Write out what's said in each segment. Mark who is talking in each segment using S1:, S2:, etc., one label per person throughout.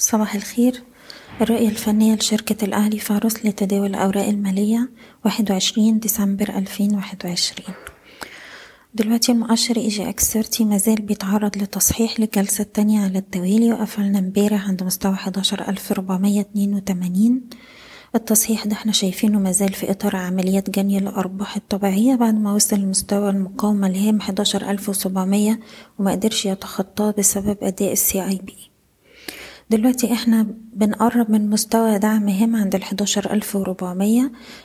S1: صباح الخير. الرؤية الفنية لشركة الأهلي فارس لتداول الأوراق المالية واحد وعشرين ديسمبر ألفين واحد وعشرين. دلوقتي المؤشر EGX 30 مازال بيتعرض لتصحيح للجلسة التانية على التوالي وقفلنا امبارح عند مستوى حداشر ألف ربعمية اتنين وتمانين. التصحيح ده إحنا شايفينه مازال في إطار عمليات جني الأرباح الطبيعية بعد ما وصل لمستوى المقاومة الهام حداشر ألف وسبعمية وما قدرش يتخطاه بسبب أداء السي آي بي. دلوقتي إحنا بنقرب من مستوى دعم هام عند الحداشر ألف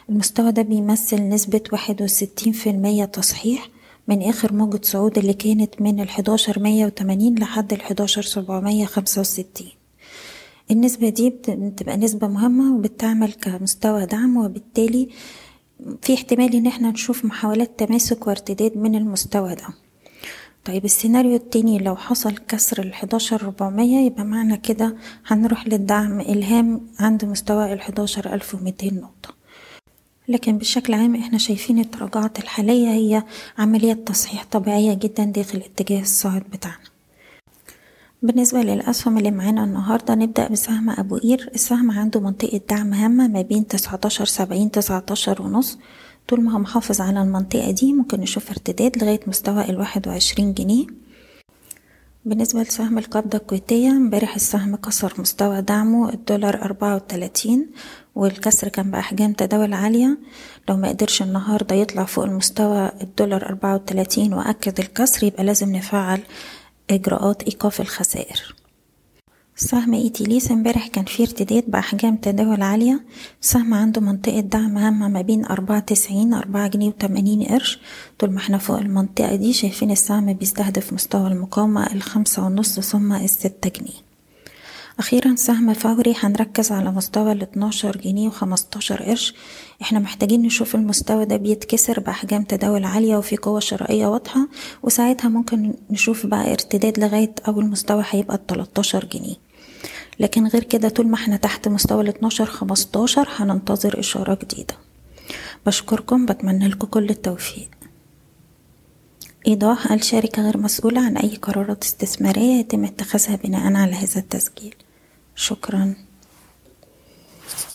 S1: المستوى ده بيمثل نسبة واحد وستين في المية تصحيح من آخر موجة صعود اللي كانت من الحداشر مية وتمانين لحد الحداشر سبعمية خمسة وستين. النسبة دي بتبقى نسبة مهمة وبتعمل كمستوى دعم وبالتالي في احتمال إن إحنا نشوف محاولات تماسك وارتداد من المستوى ده. طيب السيناريو التاني لو حصل كسر الحداشر ربعمية يبقى معنى كده هنروح للدعم إلهام عند مستوى ألف ومتين نقطة. لكن بشكل عام إحنا شايفين التراجعات الحالية هي عملية تصحيح طبيعية جدا داخل الاتجاه الصاعد بتاعنا. بالنسبة للأسهم اللي معانا النهاردة نبدأ بسهم أبو قير. السهم عنده منطقة دعم هامة ما بين تسعتاشر سبعين تسعتاشر ونص. طول ما هو محافظ على المنطقة دي ممكن نشوف ارتداد لغاية مستوى الواحد وعشرين جنيه. بالنسبة لسهم القبضة الكويتية امبارح السهم كسر مستوى دعمه الدولار أربعة وتلاتين والكسر كان بأحجام تداول عالية. لو ما قدرش النهاردة يطلع فوق المستوى الدولار أربعة وتلاتين وأكد الكسر يبقى لازم نفعل إجراءات إيقاف الخسائر. سهم ايتيليس امبارح كان فيه ارتداد بأحجام تداول عالية. سهم عنده منطقة دعم هامة ما بين أربعة تسعين أربعة جنيه وتمانين قرش. طول ما إحنا فوق المنطقة دي شايفين السهم بيستهدف مستوى المقاومة الخمسة ونص ثم الستة جنيه. أخيرا سهم فوري هنركز على مستوى الاتناشر جنيه وخمستاشر قرش. إحنا محتاجين نشوف المستوى ده بيتكسر بأحجام تداول عالية وفي قوة شرائية واضحة. وساعتها ممكن نشوف بقى ارتداد لغاية أول مستوى هيبقى التلاتاشر جنيه. لكن غير كده طول ما إحنا تحت مستوى الاتناشر خمستاشر هننتظر إشارة جديدة. بشكركم بتمنى لكم كل التوفيق. إيضاح الشركة غير مسؤولة عن أي قرارات استثمارية يتم اتخاذها بناء على هذا التسجيل؟ شكرا.